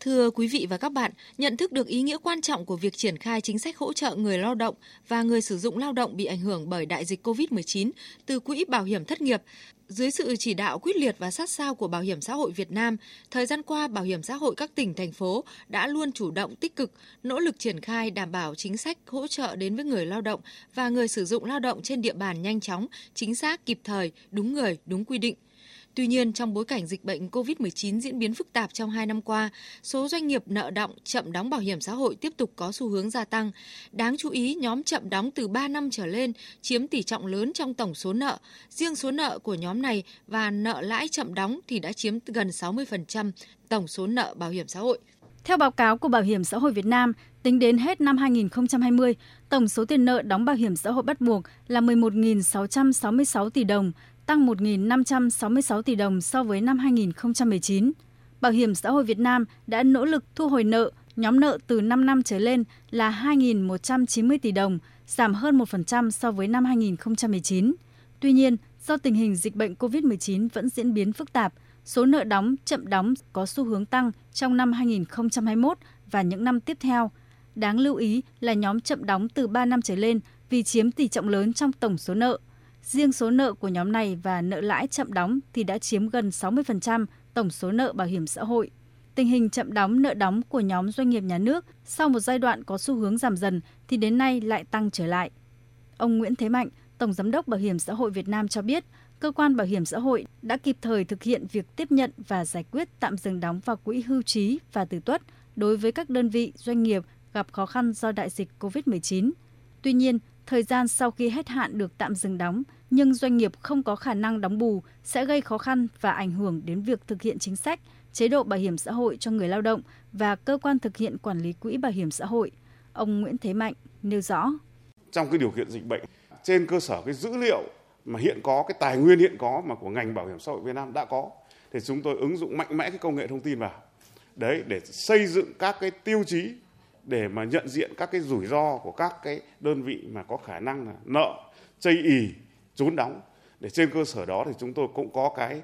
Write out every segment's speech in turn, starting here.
Thưa quý vị và các bạn, nhận thức được ý nghĩa quan trọng của việc triển khai chính sách hỗ trợ người lao động và người sử dụng lao động bị ảnh hưởng bởi đại dịch COVID-19 từ Quỹ Bảo hiểm Thất nghiệp, dưới sự chỉ đạo quyết liệt và sát sao của Bảo hiểm xã hội Việt Nam, thời gian qua Bảo hiểm xã hội các tỉnh thành phố đã luôn chủ động tích cực nỗ lực triển khai đảm bảo chính sách hỗ trợ đến với người lao động và người sử dụng lao động trên địa bàn nhanh chóng, chính xác, kịp thời, đúng người, đúng quy định. Tuy nhiên, trong bối cảnh dịch bệnh COVID-19 diễn biến phức tạp trong 2 năm qua, số doanh nghiệp nợ động chậm đóng bảo hiểm xã hội tiếp tục có xu hướng gia tăng. Đáng chú ý, nhóm chậm đóng từ 3 năm trở lên chiếm tỷ trọng lớn trong tổng số nợ. Riêng số nợ của nhóm này và nợ lãi chậm đóng thì đã chiếm gần 60% tổng số nợ bảo hiểm xã hội. Theo báo cáo của Bảo hiểm xã hội Việt Nam, tính đến hết năm 2020, tổng số tiền nợ đóng bảo hiểm xã hội bắt buộc là 11.666 tỷ đồng, tăng 1.566 tỷ đồng so với năm 2019. Bảo hiểm xã hội Việt Nam đã nỗ lực thu hồi nợ, nhóm nợ từ 5 năm trở lên là 2.190 tỷ đồng, giảm hơn 1% so với năm 2019. Tuy nhiên, do tình hình dịch bệnh COVID-19 vẫn diễn biến phức tạp, số nợ đóng, chậm đóng có xu hướng tăng trong năm 2021 và những năm tiếp theo. Đáng lưu ý là nhóm chậm đóng từ 3 năm trở lên vì chiếm tỷ trọng lớn trong tổng số nợ – Riêng số nợ của nhóm này và nợ lãi chậm đóng thì đã chiếm gần 60% tổng số nợ bảo hiểm xã hội. Tình hình chậm đóng nợ đóng của nhóm doanh nghiệp nhà nước sau một giai đoạn có xu hướng giảm dần thì đến nay lại tăng trở lại. Ông Nguyễn Thế Mạnh, Tổng Giám đốc Bảo hiểm xã hội Việt Nam cho biết, cơ quan bảo hiểm xã hội đã kịp thời thực hiện việc tiếp nhận và giải quyết tạm dừng đóng vào quỹ hưu trí và tử tuất đối với các đơn vị doanh nghiệp gặp khó khăn do đại dịch COVID-19. Tuy nhiên, thời gian sau khi hết hạn được tạm dừng đóng, nhưng doanh nghiệp không có khả năng đóng bù sẽ gây khó khăn và ảnh hưởng đến việc thực hiện chính sách, chế độ bảo hiểm xã hội cho người lao động và cơ quan thực hiện quản lý quỹ bảo hiểm xã hội. Ông Nguyễn Thế Mạnh nêu rõ. Trong cái điều kiện dịch bệnh, trên cơ sở cái dữ liệu mà hiện có, cái tài nguyên hiện có mà của ngành bảo hiểm xã hội Việt Nam đã có, thì chúng tôi ứng dụng mạnh mẽ cái công nghệ thông tin vào. Đấy, để xây dựng các cái tiêu chí để mà nhận diện các cái rủi ro của các cái đơn vị mà có khả năng là nợ, chây ì, trốn đóng. Để trên cơ sở đó thì chúng tôi cũng có cái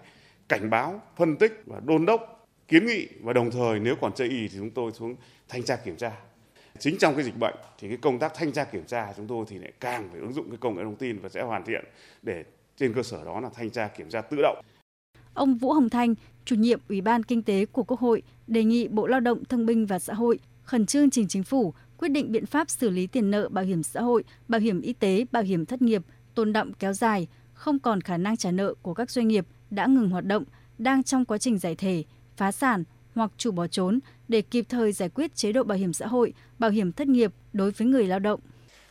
cảnh báo, phân tích và đôn đốc, kiến nghị và đồng thời nếu còn chây ì thì chúng tôi xuống thanh tra kiểm tra. Chính trong cái dịch bệnh thì cái công tác thanh tra kiểm tra chúng tôi thì lại càng phải ứng dụng cái công nghệ thông tin và sẽ hoàn thiện để trên cơ sở đó là thanh tra kiểm tra tự động. Ông Vũ Hồng Thanh, chủ nhiệm Ủy ban Kinh tế của Quốc hội, đề nghị Bộ Lao động Thương binh và Xã hội khẩn trương trình chính phủ quyết định biện pháp xử lý tiền nợ bảo hiểm xã hội, bảo hiểm y tế, bảo hiểm thất nghiệp tồn động kéo dài, không còn khả năng trả nợ của các doanh nghiệp đã ngừng hoạt động, đang trong quá trình giải thể, phá sản hoặc chủ bỏ trốn để kịp thời giải quyết chế độ bảo hiểm xã hội, bảo hiểm thất nghiệp đối với người lao động.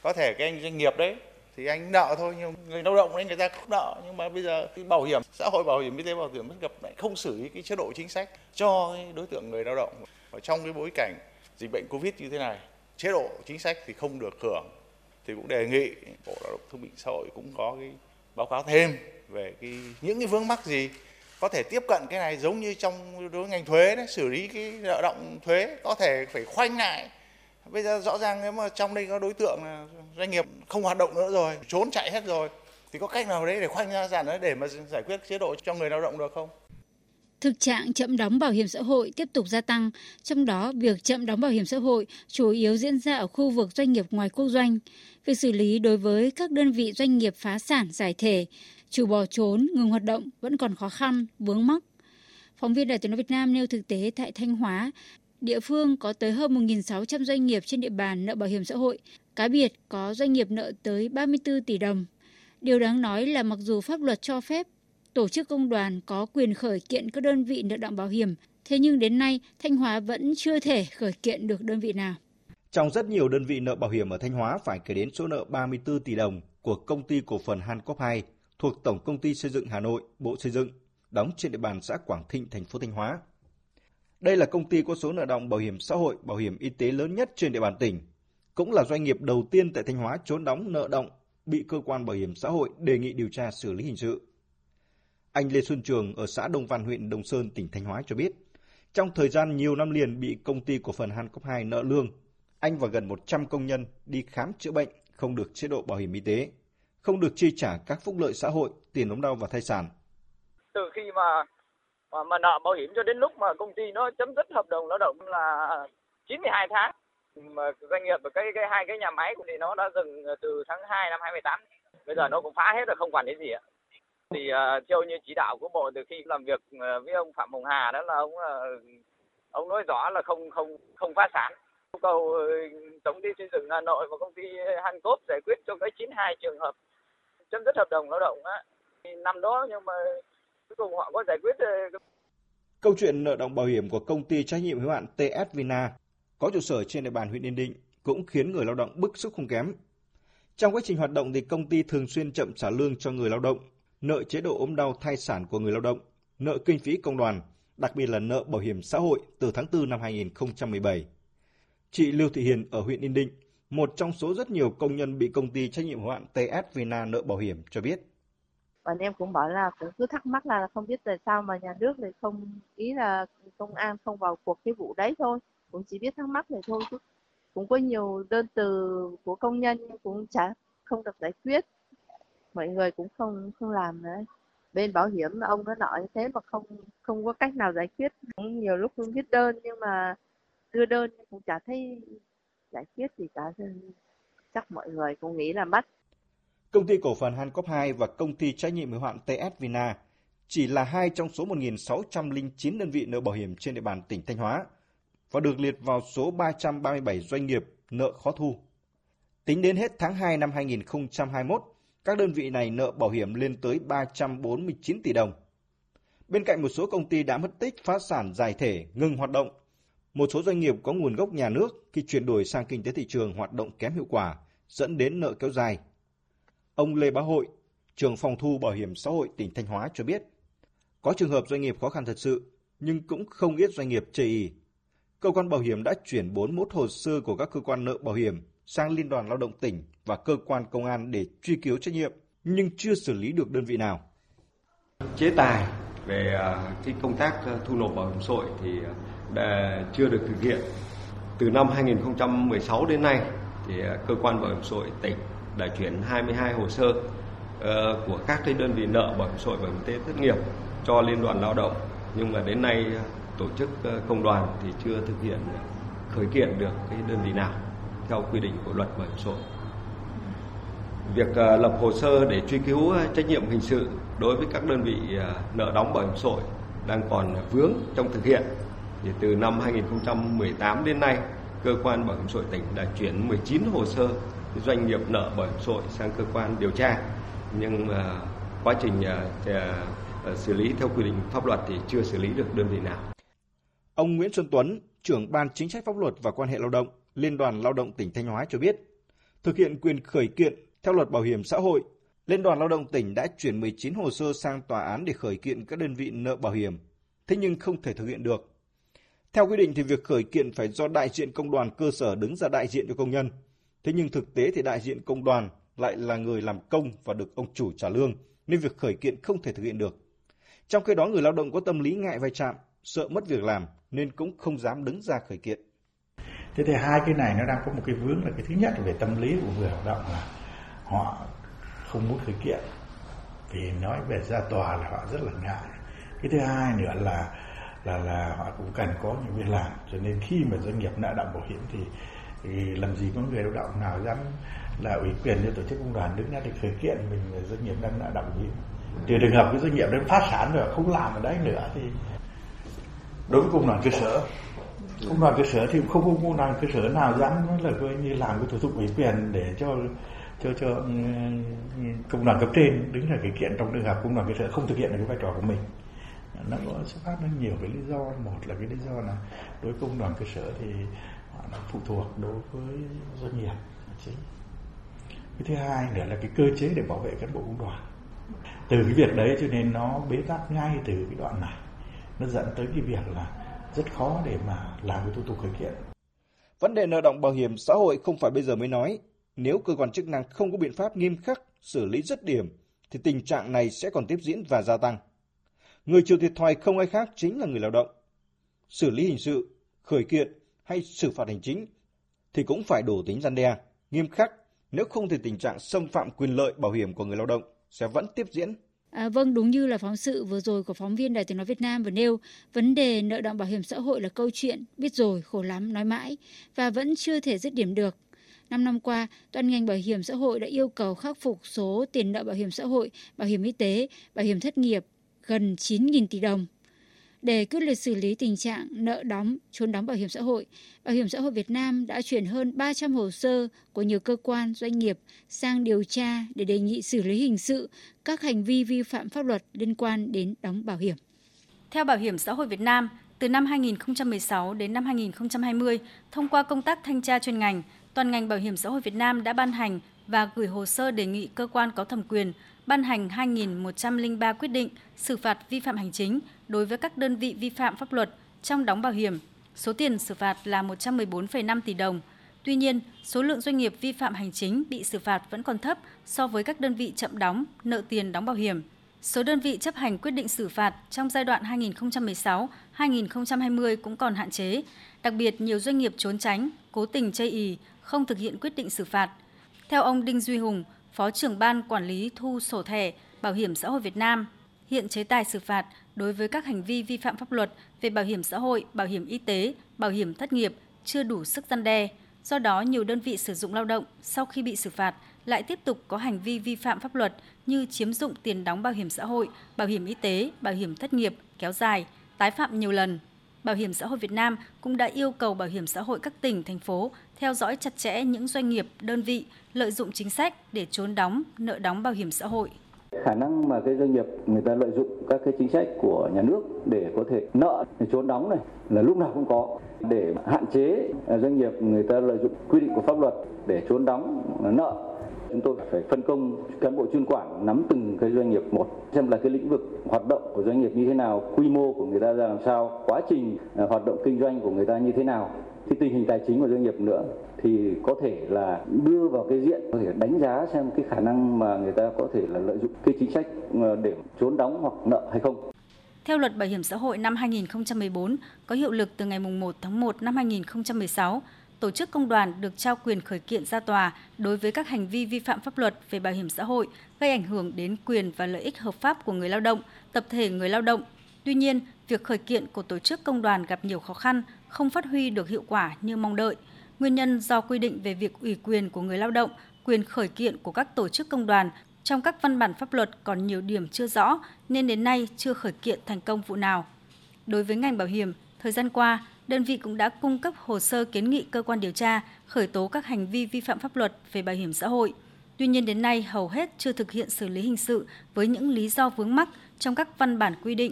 Có thể cái anh doanh nghiệp đấy thì anh nợ thôi nhưng người lao động đấy người ta không nợ nhưng mà bây giờ cái bảo hiểm xã hội bảo hiểm y tế bảo hiểm thất nghiệp lại không xử lý cái chế độ chính sách cho đối tượng người lao động ở trong cái bối cảnh dịch bệnh covid như thế này, chế độ chính sách thì không được hưởng, thì cũng đề nghị bộ lao động thương binh xã hội cũng có cái báo cáo thêm về cái, những cái vướng mắc gì có thể tiếp cận cái này, giống như trong đối với ngành thuế đấy, xử lý cái nợ động thuế có thể phải khoanh lại. Bây giờ rõ ràng nếu mà trong đây có đối tượng là doanh nghiệp không hoạt động nữa rồi, trốn chạy hết rồi, thì có cách nào đấy để khoanh ra giản đấy để mà giải quyết chế độ cho người lao động được không? Thực trạng chậm đóng bảo hiểm xã hội tiếp tục gia tăng, trong đó việc chậm đóng bảo hiểm xã hội chủ yếu diễn ra ở khu vực doanh nghiệp ngoài quốc doanh. Việc xử lý đối với các đơn vị doanh nghiệp phá sản giải thể, chủ bỏ trốn, ngừng hoạt động vẫn còn khó khăn, vướng mắc. Phóng viên Đài tiếng nói Việt Nam nêu thực tế tại Thanh Hóa, địa phương có tới hơn 1.600 doanh nghiệp trên địa bàn nợ bảo hiểm xã hội, cá biệt có doanh nghiệp nợ tới 34 tỷ đồng. Điều đáng nói là mặc dù pháp luật cho phép tổ chức công đoàn có quyền khởi kiện các đơn vị nợ động bảo hiểm, thế nhưng đến nay Thanh Hóa vẫn chưa thể khởi kiện được đơn vị nào. Trong rất nhiều đơn vị nợ bảo hiểm ở Thanh Hóa phải kể đến số nợ 34 tỷ đồng của công ty cổ phần Hancop 2 thuộc Tổng công ty xây dựng Hà Nội, Bộ Xây dựng, đóng trên địa bàn xã Quảng Thịnh, thành phố Thanh Hóa. Đây là công ty có số nợ động bảo hiểm xã hội, bảo hiểm y tế lớn nhất trên địa bàn tỉnh, cũng là doanh nghiệp đầu tiên tại Thanh Hóa trốn đóng nợ động bị cơ quan bảo hiểm xã hội đề nghị điều tra xử lý hình sự. Anh Lê Xuân Trường ở xã Đông Văn, huyện Đồng Sơn, tỉnh Thanh Hóa cho biết, trong thời gian nhiều năm liền bị công ty cổ phần Hancop 2 nợ lương, anh và gần 100 công nhân đi khám chữa bệnh không được chế độ bảo hiểm y tế, không được chi trả các phúc lợi xã hội, tiền ốm đau và thai sản. Từ khi mà mà nợ bảo hiểm cho đến lúc mà công ty nó chấm dứt hợp đồng lao động là 92 tháng mà doanh nghiệp và cái cái hai cái nhà máy của thì nó đã dừng từ tháng 2 năm 2018 bây giờ nó cũng phá hết rồi không quản đến gì ạ thì uh, theo như chỉ đạo của bộ từ khi làm việc à, với ông Phạm Hồng Hà đó là ông uh, ông nói rõ là không không không phá sản. Yêu cầu ờ, tổng ty xây dựng Hà Nội và công ty Hancop giải quyết cho cái 92 trường hợp chấm dứt hợp đồng lao động á. Năm đó nhưng mà cuối cùng họ có giải quyết ờ, Câu chuyện nợ động bảo hiểm của công ty trách nhiệm hữu hạn TS Vina có trụ sở trên địa bàn huyện Yên Định cũng khiến người lao động bức xúc không kém. Trong quá trình hoạt động thì công ty thường xuyên chậm trả lương cho người lao động, nợ chế độ ốm đau thai sản của người lao động, nợ kinh phí công đoàn, đặc biệt là nợ bảo hiểm xã hội từ tháng 4 năm 2017. Chị Lưu Thị Hiền ở huyện Yên Định, một trong số rất nhiều công nhân bị công ty trách nhiệm hữu hạn TS Vina nợ bảo hiểm cho biết. Bọn em cũng bảo là cũng cứ thắc mắc là không biết tại sao mà nhà nước lại không ý là công an không vào cuộc cái vụ đấy thôi cũng chỉ biết thắc mắc này thôi chứ cũng có nhiều đơn từ của công nhân cũng chả không được giải quyết mọi người cũng không không làm nữa. Bên bảo hiểm ông nó nói như thế mà không không có cách nào giải quyết. Nhiều lúc cũng viết đơn nhưng mà đưa đơn cũng chả thấy giải quyết gì cả. Chắc mọi người cũng nghĩ là mất. Công ty cổ phần Hancop 2 và công ty trách nhiệm hữu hạn TS Vina chỉ là hai trong số 1.609 đơn vị nợ bảo hiểm trên địa bàn tỉnh Thanh Hóa và được liệt vào số 337 doanh nghiệp nợ khó thu. Tính đến hết tháng 2 năm 2021, các đơn vị này nợ bảo hiểm lên tới 349 tỷ đồng. Bên cạnh một số công ty đã mất tích, phá sản giải thể, ngừng hoạt động, một số doanh nghiệp có nguồn gốc nhà nước khi chuyển đổi sang kinh tế thị trường hoạt động kém hiệu quả, dẫn đến nợ kéo dài. Ông Lê Bá Hội, trưởng phòng thu bảo hiểm xã hội tỉnh Thanh Hóa cho biết, có trường hợp doanh nghiệp khó khăn thật sự, nhưng cũng không ít doanh nghiệp chê ý cơ quan bảo hiểm đã chuyển 41 hồ sơ của các cơ quan nợ bảo hiểm sang Liên đoàn Lao động tỉnh và cơ quan công an để truy cứu trách nhiệm, nhưng chưa xử lý được đơn vị nào. Chế tài về à, cái công tác à, thu nộp bảo hiểm xã hội thì à, đã chưa được thực hiện. Từ năm 2016 đến nay thì cơ quan bảo hiểm xã hội tỉnh đã chuyển 22 hồ sơ của các cái đơn vị nợ bảo hiểm xã hội bảo hiểm y tế thất nghiệp cho Liên đoàn Lao động nhưng mà đến nay tổ chức công đoàn thì chưa thực hiện khởi kiện được cái đơn vị nào theo quy định của luật bảo hiểm xã hội. Việc uh, lập hồ sơ để truy cứu ờ, trách nhiệm hình sự đối với các đơn vị ờ, nợ đóng bảo hiểm xã hội đang còn vướng trong thực hiện. Thì từ năm 2018 đến nay, cơ quan bảo hiểm xã hội tỉnh đã chuyển 19 hồ sơ doanh nghiệp nợ bảo hiểm xã hội sang cơ quan điều tra nhưng uh, quá trình xử lý theo quy định pháp luật thì chưa xử lý được đơn vị nào. Ông Nguyễn Xuân Tuấn, trưởng ban chính sách pháp luật và quan hệ lao động, Liên đoàn Lao động tỉnh Thanh Hóa cho biết, thực hiện quyền khởi kiện theo luật bảo hiểm xã hội, Liên đoàn Lao động tỉnh đã chuyển 19 hồ sơ sang tòa án để khởi kiện các đơn vị nợ bảo hiểm, thế nhưng không thể thực hiện được. Theo quy định thì việc khởi kiện phải do đại diện công đoàn cơ sở đứng ra đại diện cho công nhân. Thế nhưng thực tế thì đại diện công đoàn lại là người làm công và được ông chủ trả lương, nên việc khởi kiện không thể thực hiện được. Trong khi đó người lao động có tâm lý ngại vai chạm, sợ mất việc làm nên cũng không dám đứng ra khởi kiện. Thế thì hai cái này nó đang có một cái vướng là cái thứ nhất về tâm lý của người lao động là họ không muốn khởi kiện. Vì nói về ra tòa là họ rất là ngại. Cái thứ hai nữa là là là họ cũng cần có những việc làm. Cho nên khi mà doanh nghiệp nợ động bảo hiểm thì, thì làm gì có người lao động nào dám là ủy quyền cho tổ chức công đoàn đứng ra để khởi kiện mình là doanh nghiệp đang nợ động bảo hiểm. Trừ trường hợp cái doanh nghiệp đến phát sản rồi không làm ở đấy nữa thì đối với công đoàn cơ sở công đoàn cơ sở thì không có công đoàn cơ sở nào dám là coi như làm cái thủ tục ủy quyền để cho cho cho ừ, ừ, công đoàn cấp trên đứng ra cái kiện trong trường hợp công đoàn cơ sở không thực hiện được cái vai trò của mình. Nó có xuất phát đến nhiều cái lý do, một là cái lý do là đối với công đoàn cơ sở thì họ nó phụ thuộc đối với doanh nghiệp chính. Cái thứ hai nữa là cái cơ chế để bảo vệ cán bộ công đoàn. Từ cái việc đấy cho nên nó bế tắc ngay từ cái đoạn này. Nó dẫn tới cái việc là rất khó để mà làm cái thủ tục khởi kiện. Vấn đề nợ động bảo hiểm xã hội không phải bây giờ mới nói. Nếu cơ quan chức năng không có biện pháp nghiêm khắc xử lý dứt điểm thì tình trạng này sẽ còn tiếp diễn và gia tăng. Người chịu thiệt thòi không ai khác chính là người lao động. Xử lý hình sự, khởi kiện hay xử phạt hành chính thì cũng phải đủ tính gian đe, nghiêm khắc, nếu không thì tình trạng xâm phạm quyền lợi bảo hiểm của người lao động sẽ vẫn tiếp diễn À, vâng, đúng như là phóng sự vừa rồi của phóng viên Đài Tiếng Nói Việt Nam vừa nêu, vấn đề nợ động bảo hiểm xã hội là câu chuyện biết rồi, khổ lắm, nói mãi và vẫn chưa thể dứt điểm được. Năm năm qua, toàn ngành bảo hiểm xã hội đã yêu cầu khắc phục số tiền nợ bảo hiểm xã hội, bảo hiểm y tế, bảo hiểm thất nghiệp gần 9.000 tỷ đồng. Để quyết liệt xử lý tình trạng nợ đóng, trốn đóng bảo hiểm xã hội, Bảo hiểm xã hội Việt Nam đã chuyển hơn 300 hồ sơ của nhiều cơ quan, doanh nghiệp sang điều tra để đề nghị xử lý hình sự các hành vi vi phạm pháp luật liên quan đến đóng bảo hiểm. Theo Bảo hiểm xã hội Việt Nam, từ năm 2016 đến năm 2020, thông qua công tác thanh tra chuyên ngành, toàn ngành Bảo hiểm xã hội Việt Nam đã ban hành và gửi hồ sơ đề nghị cơ quan có thẩm quyền ban hành 2.103 quyết định xử phạt vi phạm hành chính đối với các đơn vị vi phạm pháp luật trong đóng bảo hiểm. Số tiền xử phạt là 114,5 tỷ đồng. Tuy nhiên, số lượng doanh nghiệp vi phạm hành chính bị xử phạt vẫn còn thấp so với các đơn vị chậm đóng, nợ tiền đóng bảo hiểm. Số đơn vị chấp hành quyết định xử phạt trong giai đoạn 2016-2020 cũng còn hạn chế. Đặc biệt, nhiều doanh nghiệp trốn tránh, cố tình chây ý, không thực hiện quyết định xử phạt. Theo ông Đinh Duy Hùng, Phó trưởng ban quản lý thu sổ thẻ Bảo hiểm xã hội Việt Nam, hiện chế tài xử phạt đối với các hành vi vi phạm pháp luật về bảo hiểm xã hội, bảo hiểm y tế, bảo hiểm thất nghiệp chưa đủ sức gian đe. Do đó, nhiều đơn vị sử dụng lao động sau khi bị xử phạt lại tiếp tục có hành vi vi phạm pháp luật như chiếm dụng tiền đóng bảo hiểm xã hội, bảo hiểm y tế, bảo hiểm thất nghiệp kéo dài, tái phạm nhiều lần. Bảo hiểm xã hội Việt Nam cũng đã yêu cầu bảo hiểm xã hội các tỉnh, thành phố theo dõi chặt chẽ những doanh nghiệp, đơn vị lợi dụng chính sách để trốn đóng, nợ đóng bảo hiểm xã hội. Khả năng mà cái doanh nghiệp người ta lợi dụng các cái chính sách của nhà nước để có thể nợ để trốn đóng này là lúc nào cũng có. Để hạn chế doanh nghiệp người ta lợi dụng quy định của pháp luật để trốn đóng nợ chúng tôi phải phân công cán bộ chuyên quản nắm từng cái doanh nghiệp một xem là cái lĩnh vực hoạt động của doanh nghiệp như thế nào quy mô của người ta ra làm sao quá trình à, hoạt động kinh doanh của người ta như thế nào cái tình hình tài chính của doanh nghiệp nữa thì có thể là đưa vào cái diện có thể đánh giá xem cái khả năng mà người ta có thể là lợi dụng cái chính sách à, để trốn đóng hoặc nợ hay không. Theo luật bảo hiểm xã hội năm 2014 có hiệu lực từ ngày 1 tháng 1 năm 2016, tổ chức công đoàn được trao quyền khởi kiện ra tòa đối với các hành vi vi phạm pháp luật về bảo hiểm xã hội gây ảnh hưởng đến quyền và lợi ích hợp pháp của người lao động, tập thể người lao động. Tuy nhiên, việc khởi kiện của tổ chức công đoàn gặp nhiều khó khăn, không phát huy được hiệu quả như mong đợi. Nguyên nhân do quy định về việc ủy quyền của người lao động, quyền khởi kiện của các tổ chức công đoàn trong các văn bản pháp luật còn nhiều điểm chưa rõ nên đến nay chưa khởi kiện thành công vụ nào. Đối với ngành bảo hiểm, thời gian qua, đơn vị cũng đã cung cấp hồ sơ kiến nghị cơ quan điều tra khởi tố các hành vi vi phạm pháp luật về bảo hiểm xã hội. Tuy nhiên đến nay hầu hết chưa thực hiện xử lý hình sự với những lý do vướng mắc trong các văn bản quy định.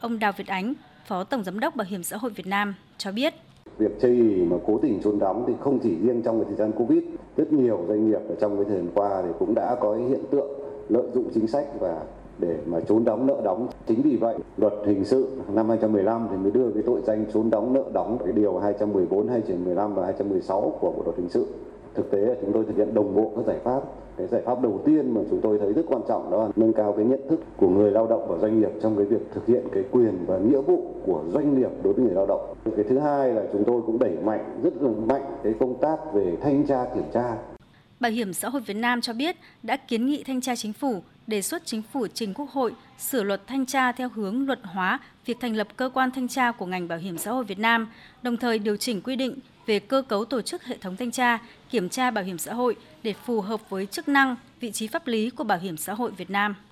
Ông Đào Việt Ánh, Phó Tổng Giám đốc Bảo hiểm xã hội Việt Nam cho biết. Việc chây ý mà cố tình trốn đóng thì không chỉ riêng trong cái thời gian Covid, rất nhiều doanh nghiệp ở trong cái thời gian qua thì cũng đã có hiện tượng lợi dụng chính sách và để mà trốn đóng nợ đóng. Chính vì vậy, luật hình sự năm 2015 thì mới đưa cái tội danh trốn đóng nợ đóng cái điều 214, 215 và 216 của bộ luật hình sự. Thực tế là chúng tôi thực hiện đồng bộ các giải pháp. Cái giải pháp đầu tiên mà chúng tôi thấy rất quan trọng đó là nâng cao cái nhận thức của người lao động và doanh nghiệp trong cái việc thực hiện cái quyền và nghĩa vụ của doanh nghiệp đối với người lao động. Cái thứ hai là chúng tôi cũng đẩy mạnh rất là mạnh cái công tác về thanh tra kiểm tra Bảo hiểm xã hội Việt Nam cho biết đã kiến nghị thanh tra chính phủ đề xuất chính phủ trình Quốc hội sửa luật thanh tra theo hướng luật hóa việc thành lập cơ quan thanh tra của ngành bảo hiểm xã hội Việt Nam, đồng thời điều chỉnh quy định về cơ cấu tổ chức hệ thống thanh tra, kiểm tra bảo hiểm xã hội để phù hợp với chức năng, vị trí pháp lý của bảo hiểm xã hội Việt Nam.